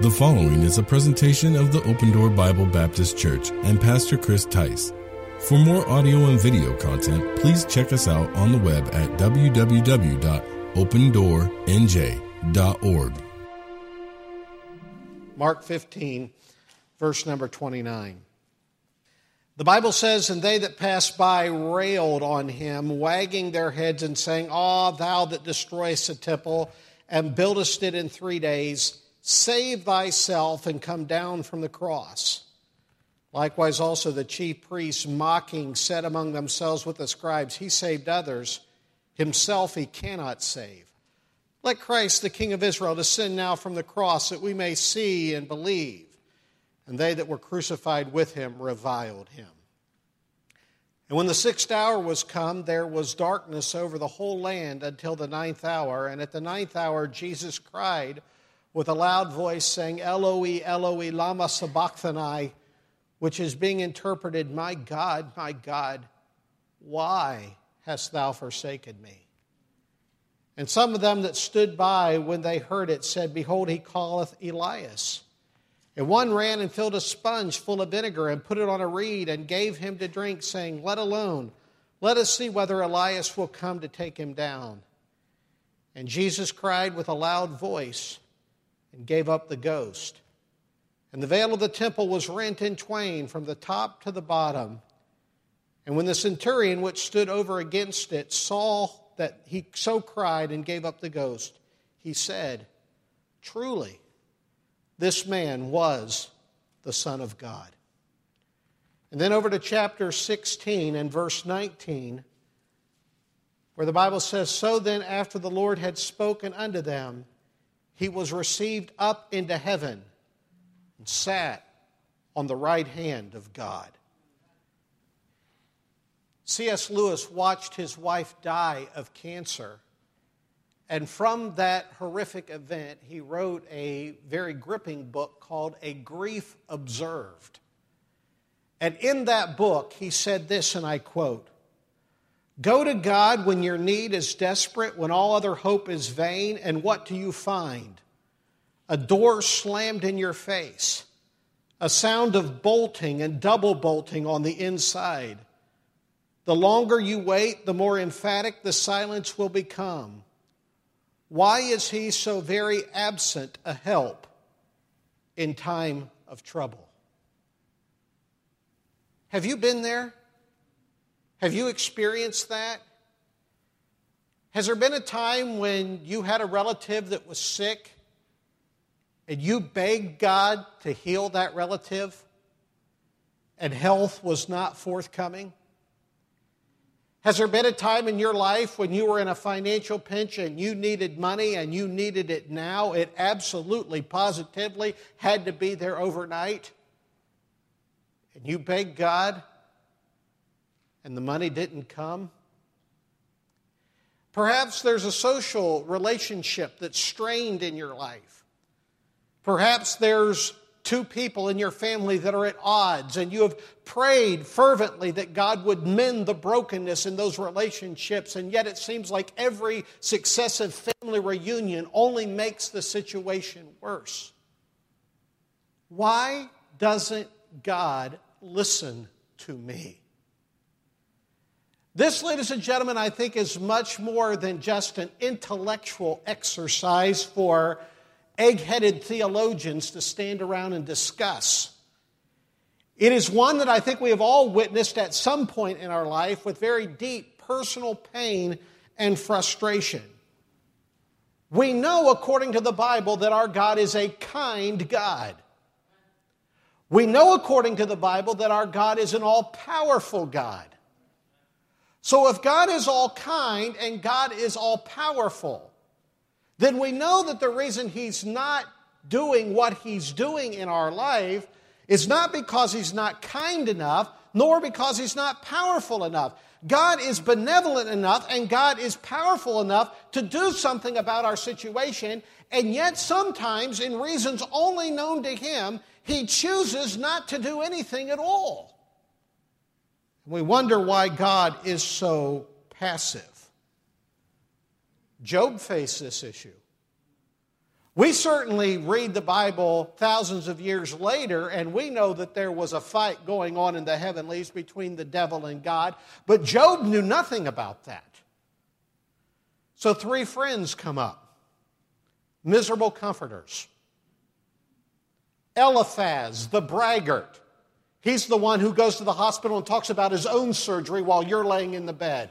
The following is a presentation of the Open Door Bible Baptist Church and Pastor Chris Tice. For more audio and video content, please check us out on the web at www.opendoornj.org. Mark 15, verse number 29. The Bible says, And they that passed by railed on him, wagging their heads and saying, Ah, thou that destroyest the temple and buildest it in three days, Save thyself and come down from the cross. Likewise, also the chief priests, mocking, said among themselves with the scribes, He saved others, himself he cannot save. Let Christ, the King of Israel, descend now from the cross that we may see and believe. And they that were crucified with him reviled him. And when the sixth hour was come, there was darkness over the whole land until the ninth hour. And at the ninth hour, Jesus cried, with a loud voice saying, Eloi, Eloi, lama sabachthani, which is being interpreted, My God, my God, why hast thou forsaken me? And some of them that stood by when they heard it said, Behold, he calleth Elias. And one ran and filled a sponge full of vinegar and put it on a reed and gave him to drink, saying, Let alone, let us see whether Elias will come to take him down. And Jesus cried with a loud voice, and gave up the ghost. And the veil of the temple was rent in twain from the top to the bottom. And when the centurion which stood over against it saw that he so cried and gave up the ghost, he said, Truly, this man was the Son of God. And then over to chapter 16 and verse 19, where the Bible says, So then, after the Lord had spoken unto them, he was received up into heaven and sat on the right hand of God. C.S. Lewis watched his wife die of cancer. And from that horrific event, he wrote a very gripping book called A Grief Observed. And in that book, he said this, and I quote Go to God when your need is desperate, when all other hope is vain, and what do you find? A door slammed in your face, a sound of bolting and double bolting on the inside. The longer you wait, the more emphatic the silence will become. Why is he so very absent a help in time of trouble? Have you been there? Have you experienced that? Has there been a time when you had a relative that was sick and you begged God to heal that relative and health was not forthcoming? Has there been a time in your life when you were in a financial pinch and you needed money and you needed it now? It absolutely, positively had to be there overnight. And you begged God and the money didn't come? Perhaps there's a social relationship that's strained in your life. Perhaps there's two people in your family that are at odds, and you have prayed fervently that God would mend the brokenness in those relationships, and yet it seems like every successive family reunion only makes the situation worse. Why doesn't God listen to me? This, ladies and gentlemen, I think is much more than just an intellectual exercise for egg headed theologians to stand around and discuss. It is one that I think we have all witnessed at some point in our life with very deep personal pain and frustration. We know, according to the Bible, that our God is a kind God. We know, according to the Bible, that our God is an all powerful God. So if God is all kind and God is all powerful, then we know that the reason He's not doing what He's doing in our life is not because He's not kind enough, nor because He's not powerful enough. God is benevolent enough and God is powerful enough to do something about our situation, and yet sometimes, in reasons only known to Him, He chooses not to do anything at all. We wonder why God is so passive. Job faced this issue. We certainly read the Bible thousands of years later, and we know that there was a fight going on in the heavenlies between the devil and God, but Job knew nothing about that. So three friends come up, miserable comforters. Eliphaz, the braggart. He's the one who goes to the hospital and talks about his own surgery while you're laying in the bed.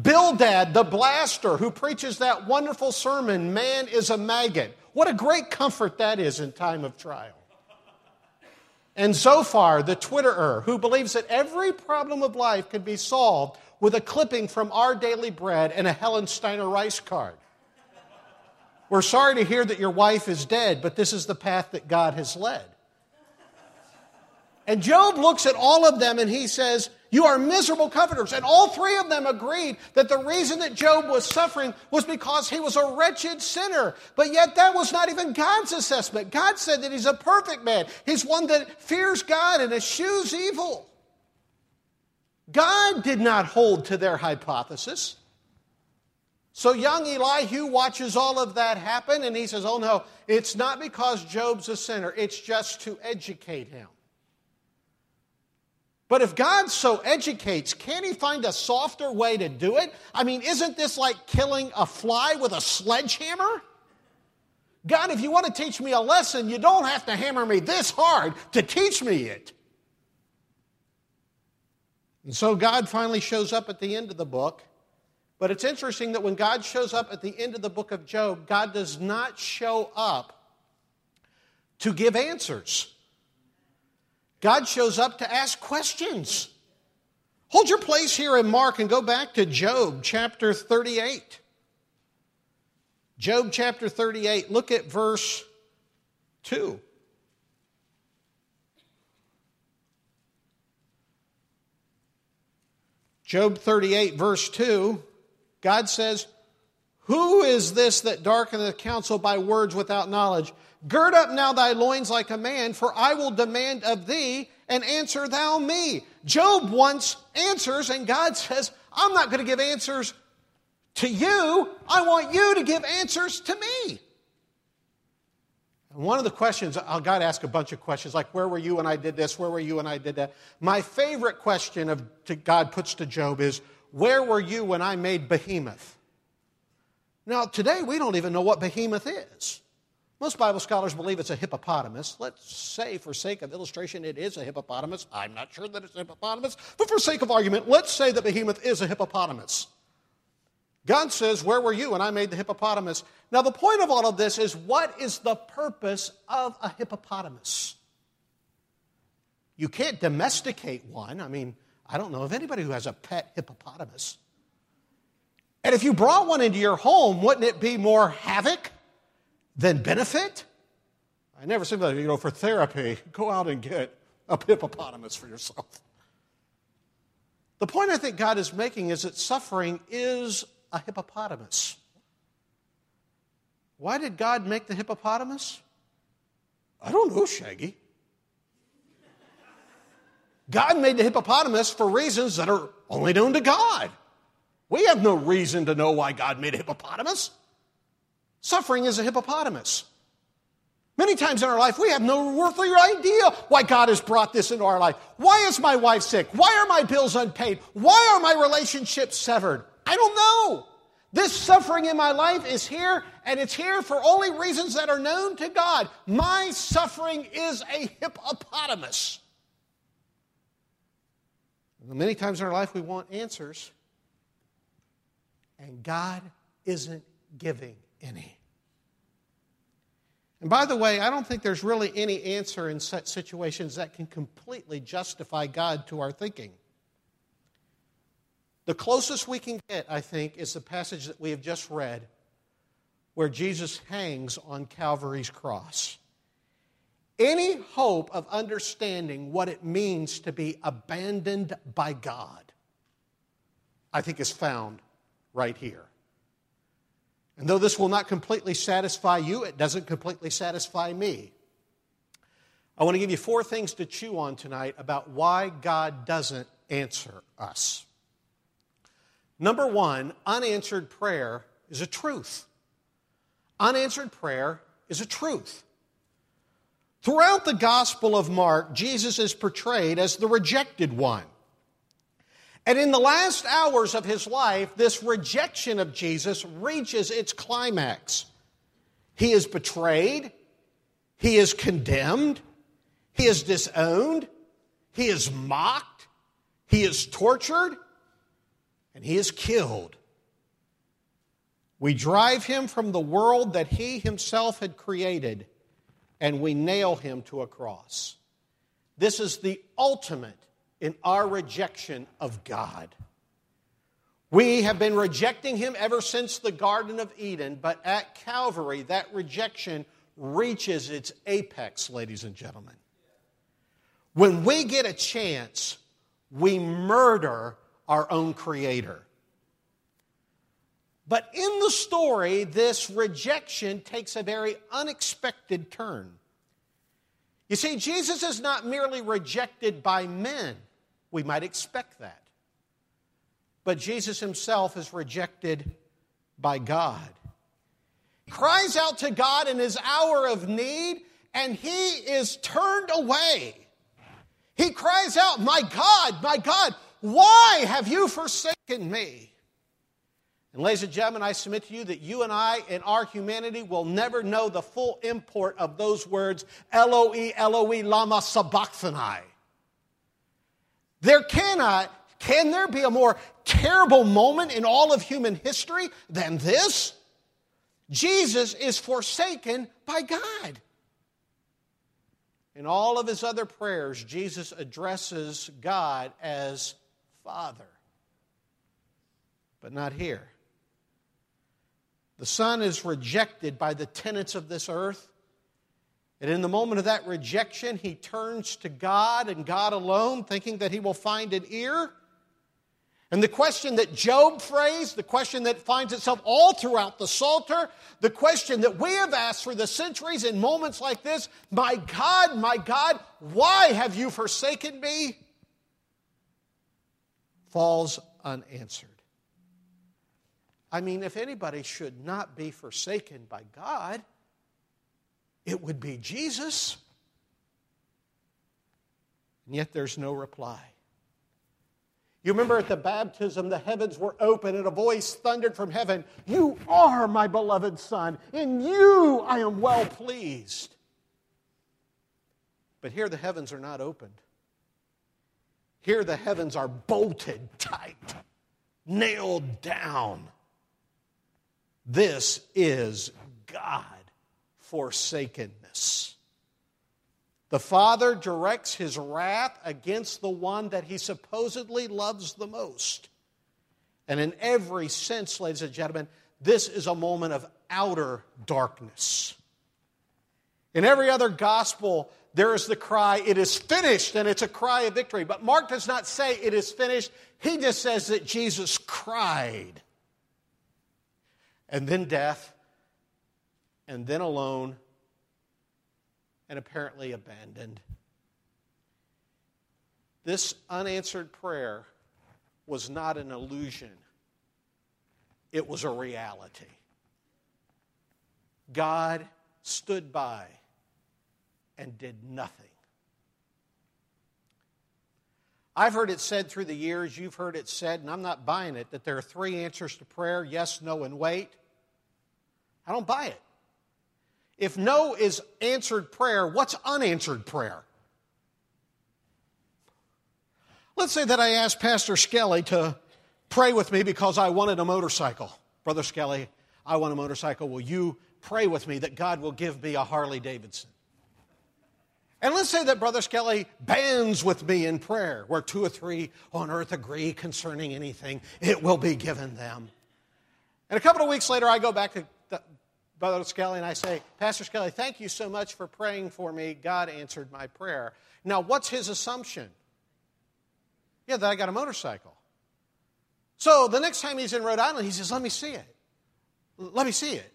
Bildad, the blaster, who preaches that wonderful sermon, Man is a Maggot. What a great comfort that is in time of trial. And Zophar, the Twitterer, who believes that every problem of life can be solved with a clipping from Our Daily Bread and a Helen Steiner Rice card. We're sorry to hear that your wife is dead, but this is the path that God has led. And Job looks at all of them and he says, You are miserable comforters. And all three of them agreed that the reason that Job was suffering was because he was a wretched sinner. But yet that was not even God's assessment. God said that he's a perfect man, he's one that fears God and eschews evil. God did not hold to their hypothesis. So young Elihu watches all of that happen and he says, Oh no, it's not because Job's a sinner, it's just to educate him. But if God so educates, can't He find a softer way to do it? I mean, isn't this like killing a fly with a sledgehammer? God, if you want to teach me a lesson, you don't have to hammer me this hard to teach me it. And so God finally shows up at the end of the book. But it's interesting that when God shows up at the end of the book of Job, God does not show up to give answers. God shows up to ask questions. Hold your place here in Mark and go back to Job chapter 38. Job chapter 38, look at verse 2. Job 38, verse 2, God says, Who is this that darkeneth counsel by words without knowledge? Gird up now thy loins like a man, for I will demand of thee, and answer thou me. Job wants answers, and God says, I'm not going to give answers to you. I want you to give answers to me. And one of the questions, I'll God ask a bunch of questions, like, where were you when I did this? Where were you when I did that? My favorite question of, to God puts to Job is, where were you when I made behemoth? Now, today we don't even know what behemoth is. Most Bible scholars believe it's a hippopotamus. Let's say, for sake of illustration, it is a hippopotamus. I'm not sure that it's a hippopotamus, but for sake of argument, let's say that behemoth is a hippopotamus. God says, Where were you when I made the hippopotamus? Now, the point of all of this is what is the purpose of a hippopotamus? You can't domesticate one. I mean, I don't know of anybody who has a pet hippopotamus. And if you brought one into your home, wouldn't it be more havoc than benefit? I never said that, you know, for therapy, go out and get a hippopotamus for yourself. The point I think God is making is that suffering is a hippopotamus. Why did God make the hippopotamus? I don't know, Shaggy. God made the hippopotamus for reasons that are only known to God. We have no reason to know why God made a hippopotamus. Suffering is a hippopotamus. Many times in our life, we have no earthly idea why God has brought this into our life. Why is my wife sick? Why are my bills unpaid? Why are my relationships severed? I don't know. This suffering in my life is here, and it's here for only reasons that are known to God. My suffering is a hippopotamus. Many times in our life, we want answers, and God isn't giving any. And by the way, I don't think there's really any answer in such situations that can completely justify God to our thinking. The closest we can get, I think, is the passage that we have just read where Jesus hangs on Calvary's cross. Any hope of understanding what it means to be abandoned by God, I think, is found right here. And though this will not completely satisfy you, it doesn't completely satisfy me. I want to give you four things to chew on tonight about why God doesn't answer us. Number one, unanswered prayer is a truth. Unanswered prayer is a truth. Throughout the Gospel of Mark, Jesus is portrayed as the rejected one. And in the last hours of his life, this rejection of Jesus reaches its climax. He is betrayed, he is condemned, he is disowned, he is mocked, he is tortured, and he is killed. We drive him from the world that he himself had created and we nail him to a cross. This is the ultimate in our rejection of God. We have been rejecting him ever since the Garden of Eden, but at Calvary, that rejection reaches its apex, ladies and gentlemen. When we get a chance, we murder our own Creator. But in the story, this rejection takes a very unexpected turn. You see, Jesus is not merely rejected by men. We might expect that. But Jesus himself is rejected by God. He cries out to God in his hour of need, and he is turned away. He cries out, My God, my God, why have you forsaken me? And, ladies and gentlemen, I submit to you that you and I, in our humanity, will never know the full import of those words, Eloi, Eloi, lama sabachthani. There cannot, can there be a more terrible moment in all of human history than this? Jesus is forsaken by God. In all of his other prayers, Jesus addresses God as Father, but not here. The Son is rejected by the tenants of this earth. And in the moment of that rejection, he turns to God and God alone, thinking that he will find an ear. And the question that Job phrased, the question that finds itself all throughout the Psalter, the question that we have asked for the centuries in moments like this My God, my God, why have you forsaken me? falls unanswered. I mean, if anybody should not be forsaken by God, it would be Jesus. And yet there's no reply. You remember at the baptism, the heavens were open and a voice thundered from heaven You are my beloved Son, in you I am well pleased. But here the heavens are not opened. Here the heavens are bolted tight, nailed down. This is God forsakenness. The Father directs his wrath against the one that he supposedly loves the most. And in every sense, ladies and gentlemen, this is a moment of outer darkness. In every other gospel, there is the cry, it is finished, and it's a cry of victory. But Mark does not say it is finished, he just says that Jesus cried and then death, and then alone, and apparently abandoned. This unanswered prayer was not an illusion, it was a reality. God stood by and did nothing. I've heard it said through the years, you've heard it said, and I'm not buying it, that there are three answers to prayer yes, no, and wait. I don't buy it. If no is answered prayer, what's unanswered prayer? Let's say that I asked Pastor Skelly to pray with me because I wanted a motorcycle. Brother Skelly, I want a motorcycle. Will you pray with me that God will give me a Harley Davidson? And let's say that Brother Skelly bands with me in prayer, where two or three on earth agree concerning anything, it will be given them. And a couple of weeks later, I go back to Brother Skelly and I say, Pastor Skelly, thank you so much for praying for me. God answered my prayer. Now, what's his assumption? Yeah, that I got a motorcycle. So the next time he's in Rhode Island, he says, Let me see it. Let me see it.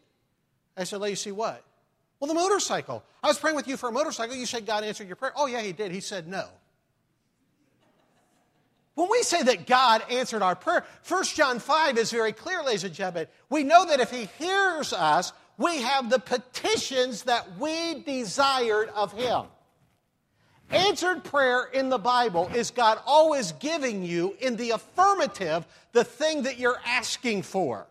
I said, Let you see what? Well, the motorcycle. I was praying with you for a motorcycle. You said God answered your prayer. Oh, yeah, he did. He said no. When we say that God answered our prayer, 1 John 5 is very clear, ladies and gentlemen. We know that if he hears us, we have the petitions that we desired of Him. Answered prayer in the Bible is God always giving you in the affirmative the thing that you're asking for.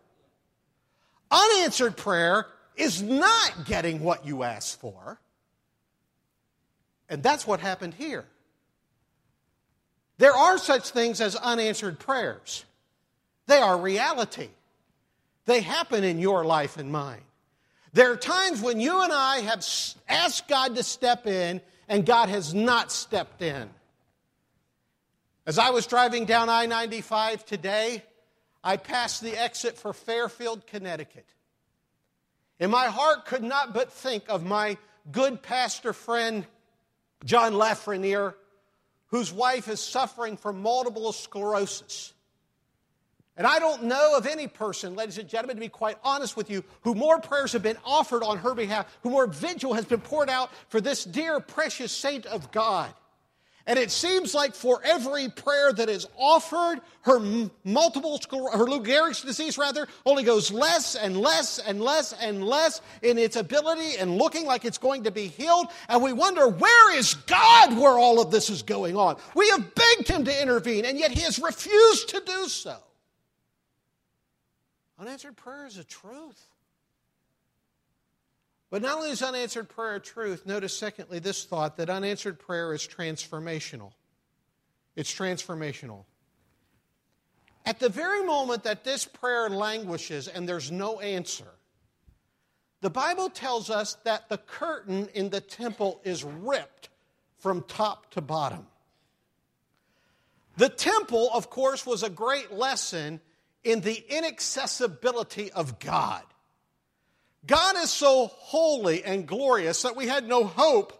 Unanswered prayer is not getting what you asked for. And that's what happened here. There are such things as unanswered prayers, they are reality. They happen in your life and mine. There are times when you and I have asked God to step in and God has not stepped in. As I was driving down I 95 today, I passed the exit for Fairfield, Connecticut. And my heart could not but think of my good pastor friend, John Lafreniere, whose wife is suffering from multiple sclerosis. And I don't know of any person, ladies and gentlemen, to be quite honest with you, who more prayers have been offered on her behalf, who more vigil has been poured out for this dear, precious saint of God. And it seems like for every prayer that is offered, her multiple, her Lou Gehrig's disease rather, only goes less and less and less and less in its ability and looking like it's going to be healed. And we wonder, where is God where all of this is going on? We have begged him to intervene, and yet he has refused to do so. Unanswered prayer is a truth. But not only is unanswered prayer a truth, notice secondly this thought that unanswered prayer is transformational. It's transformational. At the very moment that this prayer languishes and there's no answer, the Bible tells us that the curtain in the temple is ripped from top to bottom. The temple, of course, was a great lesson in the inaccessibility of God. God is so holy and glorious that we had no hope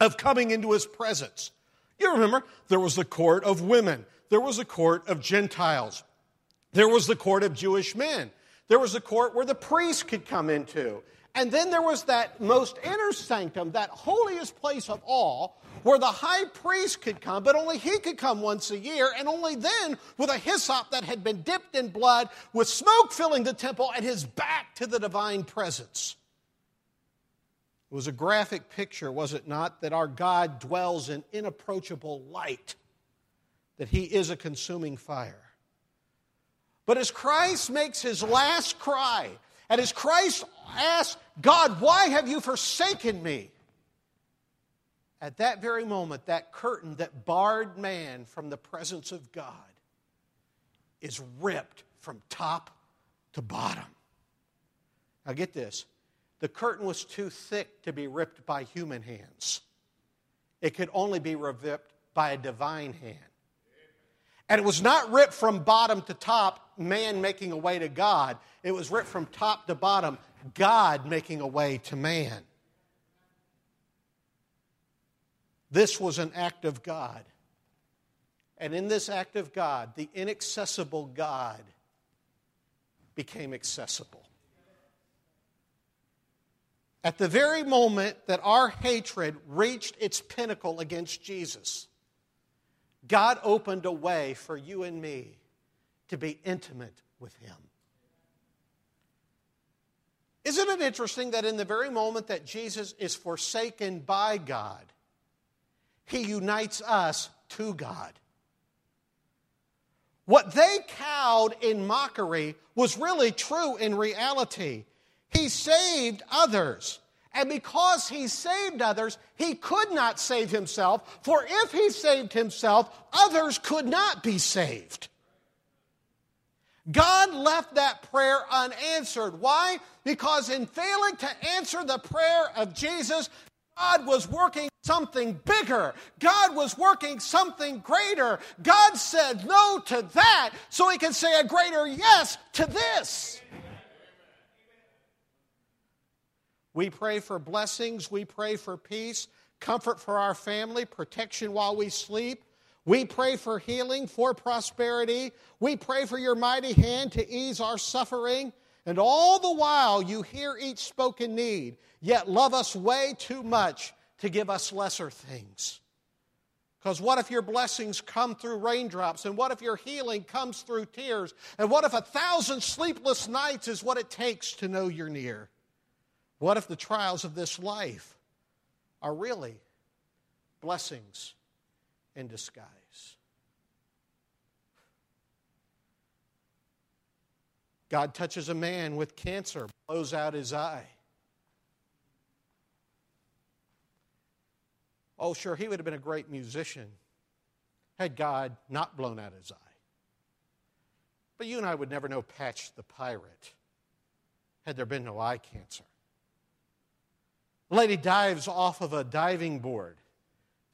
of coming into his presence. You remember, there was the court of women, there was the court of Gentiles, there was the court of Jewish men, there was a court where the priest could come into. And then there was that most inner sanctum, that holiest place of all, where the high priest could come, but only he could come once a year, and only then with a hyssop that had been dipped in blood, with smoke filling the temple, and his back to the divine presence. It was a graphic picture, was it not, that our God dwells in inapproachable light, that he is a consuming fire. But as Christ makes his last cry, and as Christ asks, God, why have you forsaken me? At that very moment, that curtain that barred man from the presence of God is ripped from top to bottom. Now, get this the curtain was too thick to be ripped by human hands, it could only be ripped by a divine hand. And it was not ripped from bottom to top, man making a way to God. It was ripped from top to bottom, God making a way to man. This was an act of God. And in this act of God, the inaccessible God became accessible. At the very moment that our hatred reached its pinnacle against Jesus, God opened a way for you and me to be intimate with Him. Isn't it interesting that in the very moment that Jesus is forsaken by God, He unites us to God? What they cowed in mockery was really true in reality. He saved others. And because he saved others, he could not save himself. For if he saved himself, others could not be saved. God left that prayer unanswered. Why? Because in failing to answer the prayer of Jesus, God was working something bigger. God was working something greater. God said no to that so he could say a greater yes to this. We pray for blessings, we pray for peace, comfort for our family, protection while we sleep. We pray for healing, for prosperity. We pray for your mighty hand to ease our suffering. And all the while, you hear each spoken need, yet love us way too much to give us lesser things. Because what if your blessings come through raindrops? And what if your healing comes through tears? And what if a thousand sleepless nights is what it takes to know you're near? What if the trials of this life are really blessings in disguise? God touches a man with cancer, blows out his eye. Oh, sure, he would have been a great musician had God not blown out his eye. But you and I would never know Patch the pirate had there been no eye cancer. A lady dives off of a diving board,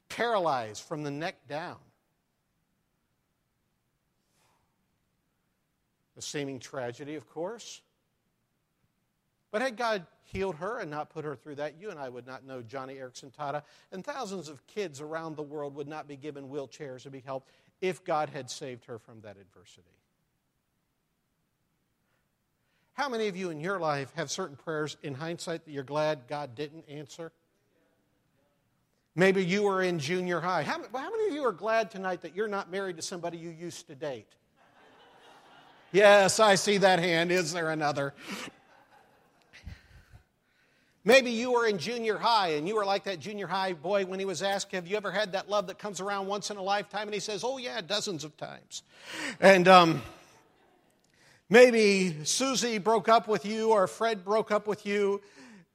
paralyzed from the neck down. A seeming tragedy, of course. But had God healed her and not put her through that, you and I would not know Joni Eareckson Tada, and thousands of kids around the world would not be given wheelchairs to be helped if God had saved her from that adversity. How many of you in your life have certain prayers in hindsight that you're glad God didn't answer? Maybe you were in junior high. How, how many of you are glad tonight that you're not married to somebody you used to date? Yes, I see that hand. Is there another? Maybe you were in junior high and you were like that junior high boy when he was asked, Have you ever had that love that comes around once in a lifetime? And he says, Oh, yeah, dozens of times. And um, maybe Susie broke up with you or Fred broke up with you.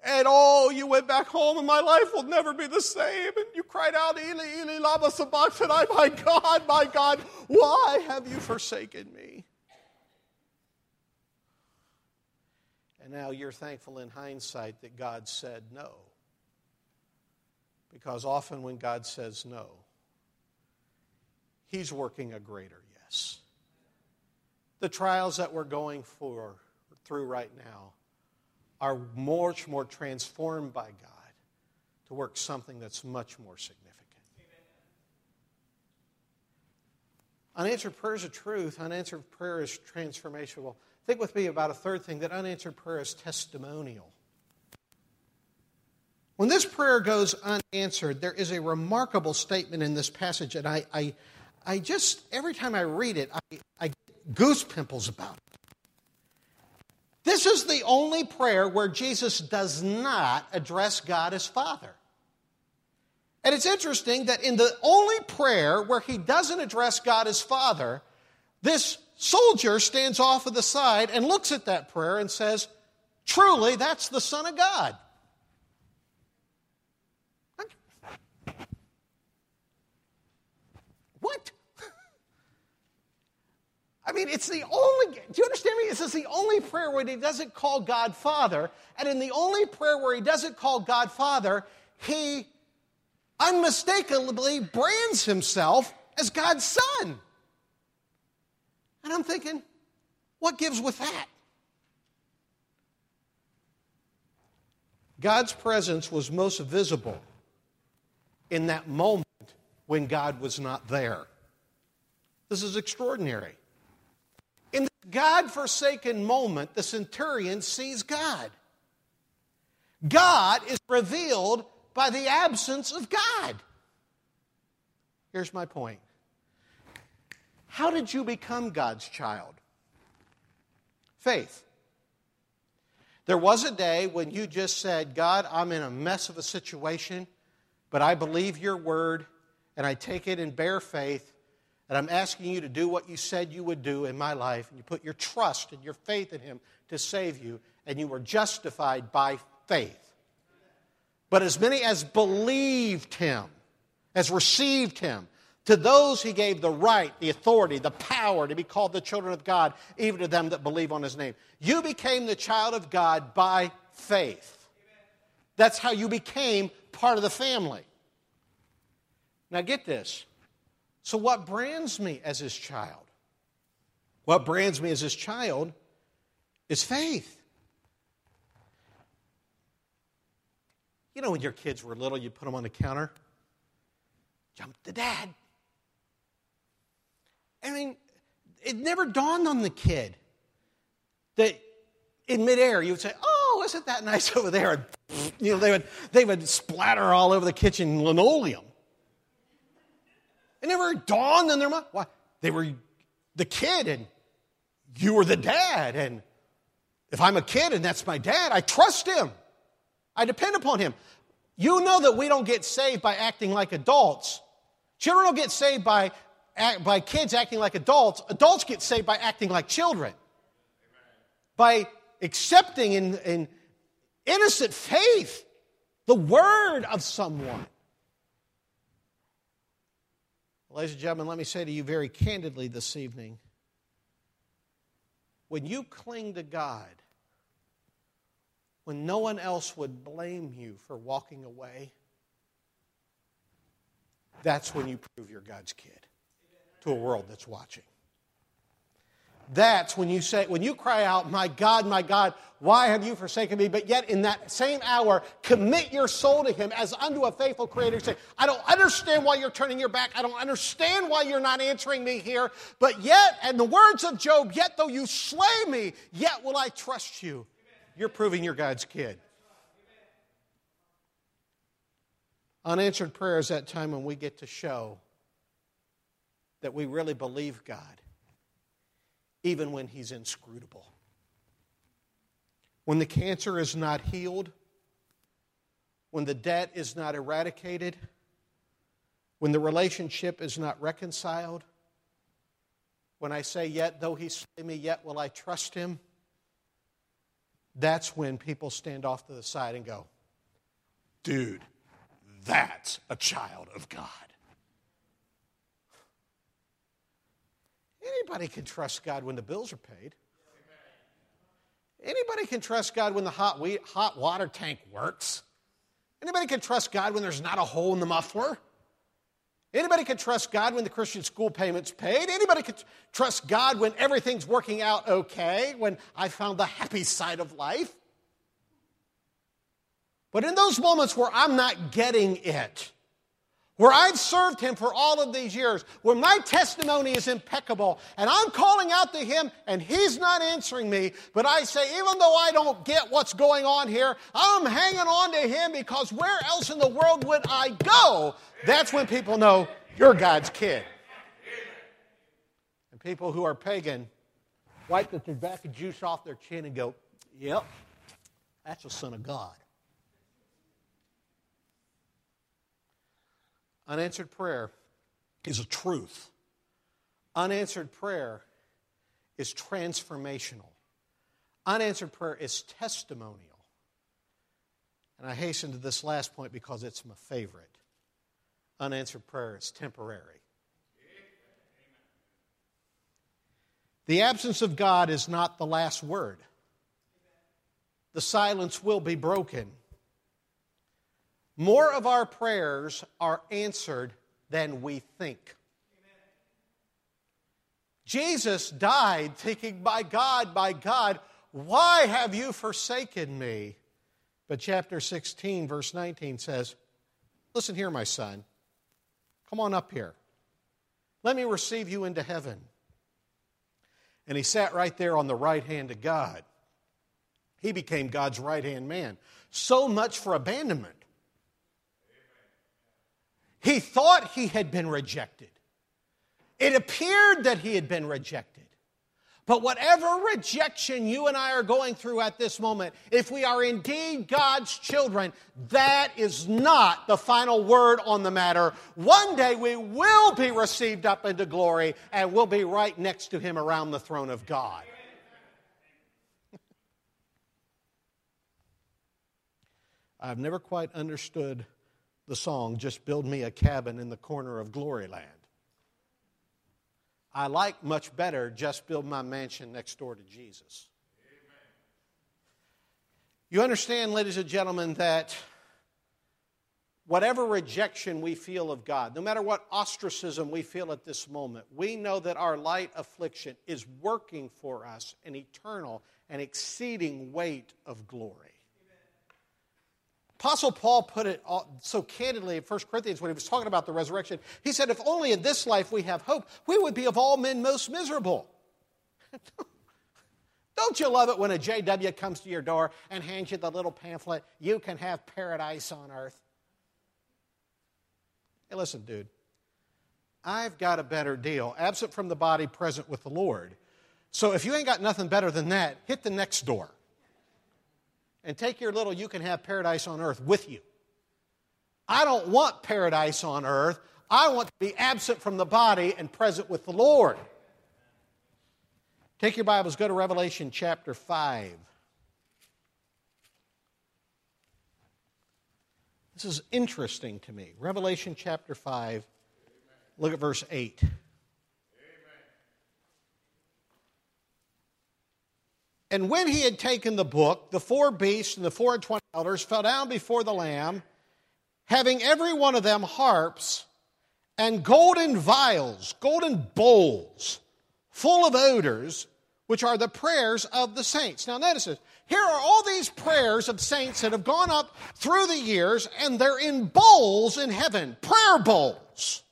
And oh, you went back home and my life will never be the same. And you cried out, Eli, Eli, lama sabachthani, my God, my God, why have you forsaken me? And now you're thankful in hindsight that God said no. Because often when God says no, He's working a greater yes. The trials that we're going for, through right now are much more transformed by God to work something that's much more significant. Unanswered prayer is a truth. Unanswered prayer is transformational. Think with me about a third thing that unanswered prayer is testimonial. When this prayer goes unanswered, there is a remarkable statement in this passage, and I, I, I just, every time I read it, I, I get goose pimples about it. This is the only prayer where Jesus does not address God as Father. And it's interesting that in the only prayer where he doesn't address God as Father, this soldier stands off of the side and looks at that prayer and says, Truly, that's the Son of God. What? I mean, it's the only, do you understand me? This is the only prayer where he doesn't call God Father. And in the only prayer where he doesn't call God Father, he unmistakably brands himself as God's Son. And I'm thinking, what gives with that? God's presence was most visible in that moment when God was not there. This is extraordinary. In the God forsaken moment, the centurion sees God. God is revealed by the absence of God. Here's my point how did you become God's child? Faith. There was a day when you just said, God, I'm in a mess of a situation, but I believe your word and I take it in bare faith, and I'm asking you to do what you said you would do in my life, and you put your trust and your faith in Him to save you, and you were justified by faith. But as many as believed Him, as received Him, to those he gave the right, the authority, the power to be called the children of God, even to them that believe on his name. You became the child of God by faith. That's how you became part of the family. Now get this. So, what brands me as his child? What brands me as his child is faith. You know, when your kids were little, you put them on the counter, jump to dad. I mean, it never dawned on the kid that in midair you would say, "Oh, isn't that nice over there?" And you know, they would they would splatter all over the kitchen linoleum. It never dawned on their mind. Why? They were the kid, and you were the dad. And if I'm a kid and that's my dad, I trust him. I depend upon Him. You know that we don't get saved by acting like adults. Children don't get saved by, by kids acting like adults. Adults get saved by acting like children. By accepting in, in innocent faith the word of someone. Ladies and gentlemen, let me say to you very candidly this evening when you cling to God, when no one else would blame you for walking away, that's when you prove you're God's kid to a world that's watching. That's when you say, when you cry out, My God, my God, why have you forsaken me? But yet in that same hour, commit your soul to Him as unto a faithful Creator. Say, I don't understand why you're turning your back. I don't understand why you're not answering me here. But yet, and the words of Job, yet though you slay me, yet will I trust you. You're proving you're God's kid. Unanswered prayer is that time when we get to show that we really believe God even when he's inscrutable. When the cancer is not healed, when the debt is not eradicated, when the relationship is not reconciled, when I say, Yet though he slay me, yet will I trust him, that's when people stand off to the side and go, Dude, that's a child of God. Anybody can trust God when the bills are paid. Anybody can trust God when the hot, hot water tank works. Anybody can trust God when there's not a hole in the muffler. Anybody can trust God when the Christian school payment's paid. Anybody can trust God when everything's working out okay, when I found the happy side of life. But in those moments where I'm not getting it, where I've served him for all of these years, where my testimony is impeccable, and I'm calling out to him and he's not answering me, but I say, even though I don't get what's going on here, I'm hanging on to him because where else in the world would I go? That's when people know you're God's kid. And people who are pagan wipe the tobacco juice off their chin and go, yep, that's a son of God. Unanswered prayer is a truth. Unanswered prayer is transformational. Unanswered prayer is testimonial. And I hasten to this last point because it's my favorite. Unanswered prayer is temporary. The absence of God is not the last word. The silence will be broken more of our prayers are answered than we think. Jesus died thinking, By God, by God, why have you forsaken me? But chapter 16, verse 19 says, Listen here, my son. Come on up here. Let me receive you into heaven. And he sat right there on the right hand of God. He became God's right hand man. So much for abandonment. He thought he had been rejected. It appeared that he had been rejected. But whatever rejection you and I are going through at this moment, if we are indeed God's children, that is not the final word on the matter. One day we will be received up into glory and we'll be right next to Him around the throne of God. I've never quite understood the song, Just Build Me a Cabin in the Corner of Gloryland. I like much better, Just Build My Mansion Next Door to Jesus. Amen. You understand, ladies and gentlemen, that whatever rejection we feel of God, no matter what ostracism we feel at this moment, we know that our light affliction is working for us an eternal and exceeding weight of glory. Apostle Paul put it so candidly in 1 Corinthians when he was talking about the resurrection. He said, If only in this life we have hope, we would be of all men most miserable. Don't you love it when a JW comes to your door and hands you the little pamphlet, You can have paradise on earth? Hey, listen, dude. I've got a better deal, absent from the body, present with the Lord. So if you ain't got nothing better than that, hit the next door and take your little you can have paradise on earth with you. I don't want paradise on earth. I want to be absent from the body and present with the Lord. Take your Bibles, go to Revelation chapter 5. This is interesting to me. Revelation chapter 5, look at verse 8. And when he had taken the book, the four beasts and the four and twenty elders fell down before the Lamb, having every one of them harps and golden vials, golden bowls, full of odors, which are the prayers of the saints. Now, notice this. Here are all these prayers of saints that have gone up through the years, and they're in bowls in heaven, prayer bowls.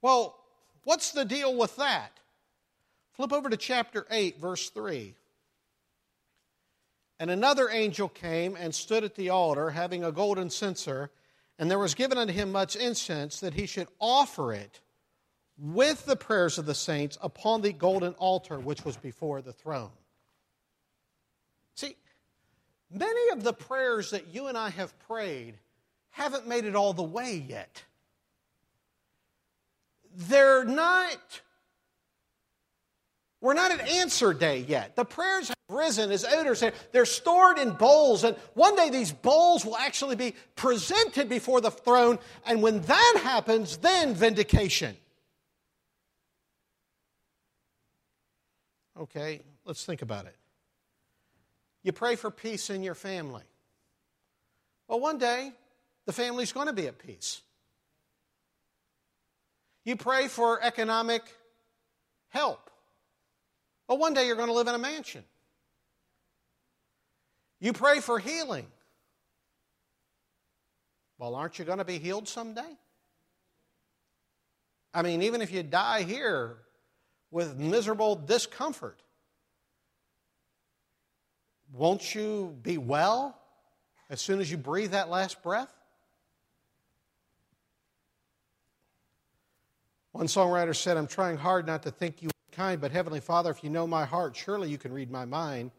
Well, what's the deal with that? Flip over to chapter 8, verse 3. And another angel came and stood at the altar, having a golden censer, and there was given unto him much incense, that he should offer it with the prayers of the saints upon the golden altar which was before the throne. See, many of the prayers that you and I have prayed haven't made it all the way yet. They're not we're not at answer day yet. The prayers have risen as odors. They're stored in bowls, and one day these bowls will actually be presented before the throne, and when that happens, then vindication. Okay, let's think about it. You pray for peace in your family. Well, one day, the family's going to be at peace. You pray for economic help. Well, one day you're going to live in a mansion. You pray for healing. Well, aren't you going to be healed someday? I mean, even if you die here with miserable discomfort, won't you be well as soon as you breathe that last breath? One songwriter said, I'm trying hard not to think you kind, but Heavenly Father, if you know my heart, surely you can read my mind.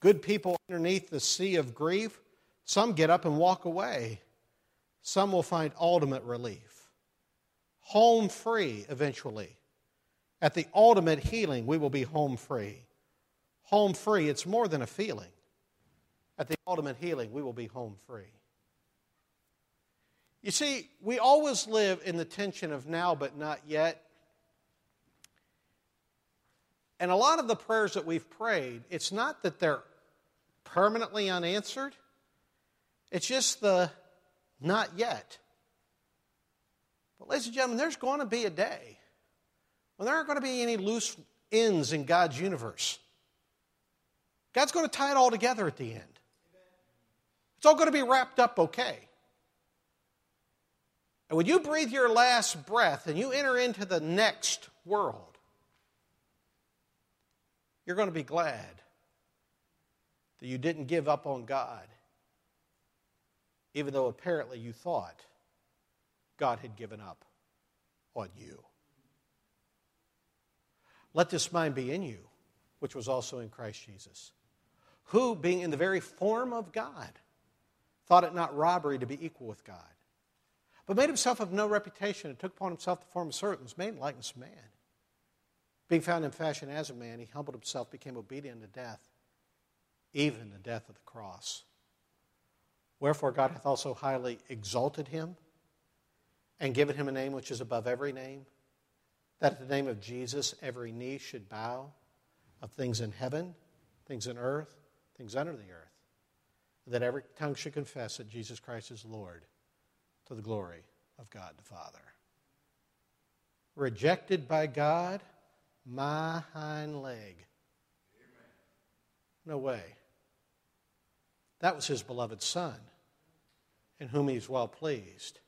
Good people underneath the sea of grief, some get up and walk away. Some will find ultimate relief. Home free eventually. At the ultimate healing, we will be home free. Home free, it's more than a feeling. At the ultimate healing, we will be home free. You see, we always live in the tension of now but not yet. And a lot of the prayers that we've prayed, it's not that they're permanently unanswered, it's just the not yet. But, ladies and gentlemen, there's going to be a day when there aren't going to be any loose ends in God's universe. God's going to tie it all together at the end. It's all going to be wrapped up okay. And when you breathe your last breath and you enter into the next world, you're going to be glad that you didn't give up on God, even though apparently you thought God had given up on you. Let this mind be in you, which was also in Christ Jesus, who, being in the very form of God, thought it not robbery to be equal with God, but made himself of no reputation and took upon himself the form of servant, was made likeness of man. Being found in fashion as a man, he humbled himself, became obedient to death, even the death of the cross. Wherefore God hath also highly exalted him and given him a name which is above every name, that at the name of Jesus every knee should bow of things in heaven, things in earth, things under the earth, that every tongue should confess that Jesus Christ is Lord to the glory of God the Father. Rejected by God my hind leg. No way. That was his beloved Son, in whom he's well pleased.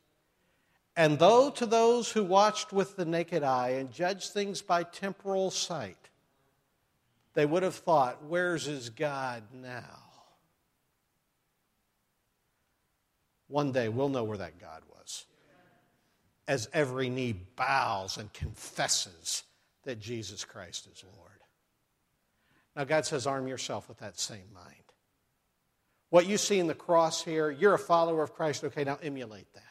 And though to those who watched with the naked eye and judged things by temporal sight, they would have thought, where's his God now? One day we'll know where that God was. As every knee bows and confesses that Jesus Christ is Lord. Now, God says, arm yourself with that same mind. What you see in the cross here, you're a follower of Christ. Okay, now emulate that.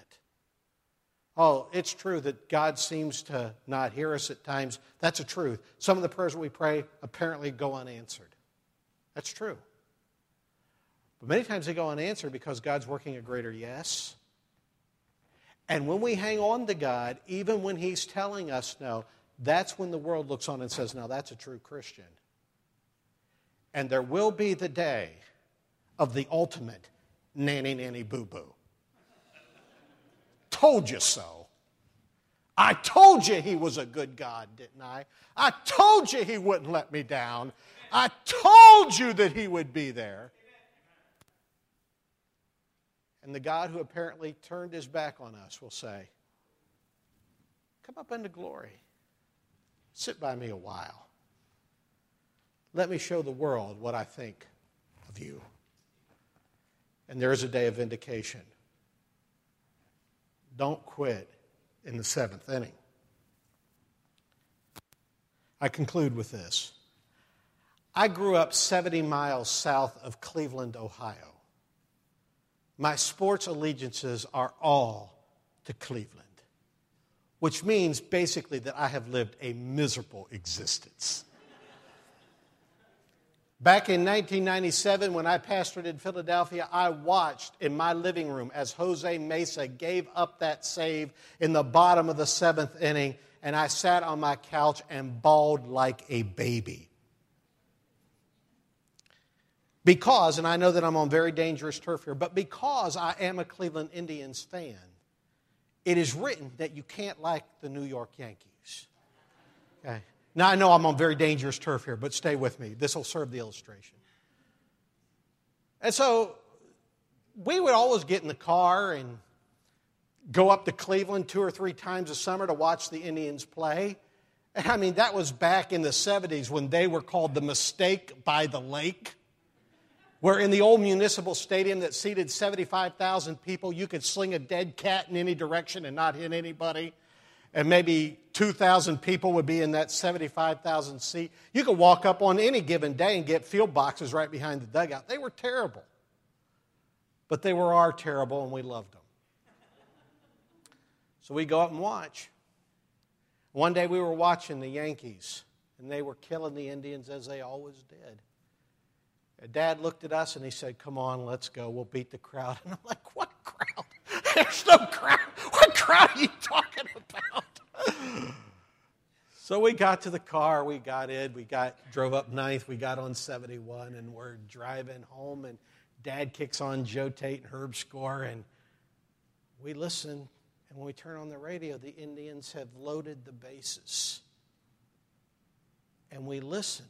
Oh, it's true that God seems to not hear us at times. That's a truth. Some of the prayers we pray apparently go unanswered. That's true. But many times they go unanswered because God's working a greater yes. And when we hang on to God, even when He's telling us no, that's when the world looks on and says, Now that's a true Christian. And there will be the day of the ultimate nanny nanny boo boo. Told you so. I told you he was a good God, didn't I? I told you he wouldn't let me down. I told you that he would be there. And the God who apparently turned his back on us will say, Come up into glory. Sit by me a while. Let me show the world what I think of you. And there is a day of vindication. Don't quit in the seventh inning. I conclude with this. I grew up 70 miles south of Cleveland, Ohio. My sports allegiances are all to Cleveland, which means basically that I have lived a miserable existence. Back in 1997, when I pastored in Philadelphia, I watched in my living room as Jose Mesa gave up that save in the bottom of the seventh inning, and I sat on my couch and bawled like a baby. Because, and I know that I'm on very dangerous turf here, but because I am a Cleveland Indians fan, it is written that you can't like the New York Yankees. Okay? Now, I know I'm on very dangerous turf here, but stay with me. This will serve the illustration. And so we would always get in the car and go up to Cleveland two or three times a summer to watch the Indians play. I mean, that was back in the 70s when they were called the Mistake by the Lake, where in the old municipal stadium that seated 75,000 people, you could sling a dead cat in any direction and not hit anybody and maybe 2,000 people would be in that 75,000 seat. You could walk up on any given day and get field boxes right behind the dugout. They were terrible. But they were our terrible, and we loved them. So we go up and watch. One day we were watching the Yankees, and they were killing the Indians as they always did. Dad looked at us and he said, Come on, let's go. We'll beat the crowd. And I'm like, What crowd? There's no crowd. What crowd are you talking about? so we got to the car, we got in, we got drove up ninth, we got on 71, and we're driving home, and Dad kicks on Joe Tait and Herb Score, and we listen, and when we turn on the radio, the Indians have loaded the bases. And we listened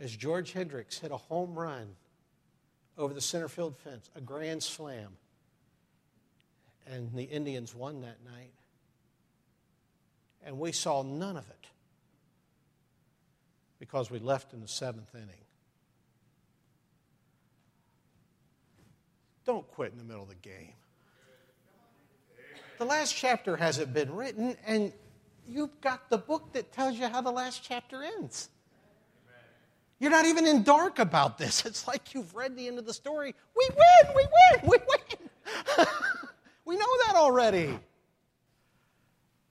as George Hendricks hit a home run over the center field fence, a grand slam. And the Indians won that night and we saw none of it because we left in the seventh inning. Don't quit in the middle of the game. The last chapter hasn't been written, and you've got the book that tells you how the last chapter ends. You're not even in dark about this. It's like you've read the end of the story. We win, we win, we win. we know that already.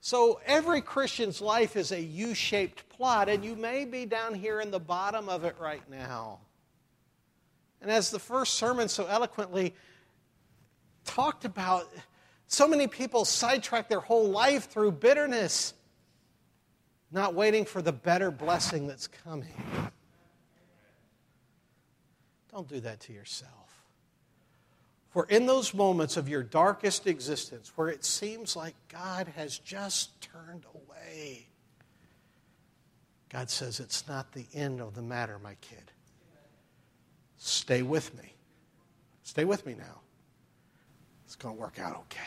So every Christian's life is a U shaped plot, and you may be down here in the bottom of it right now. And as the first sermon so eloquently talked about, so many people sidetrack their whole life through bitterness, not waiting for the better blessing that's coming. Don't do that to yourself. For in those moments of your darkest existence where it seems like God has just turned away, God says, It's not the end of the matter, my kid. Stay with me. Stay with me now. It's going to work out okay.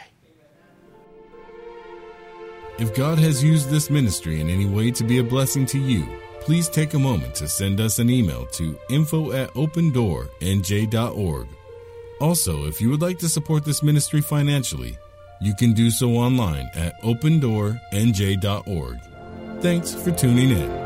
If God has used this ministry in any way to be a blessing to you, please take a moment to send us an email to info at opendoornj.org also, if you would like to support this ministry financially, you can do so online at opendoornj.org. Thanks for tuning in.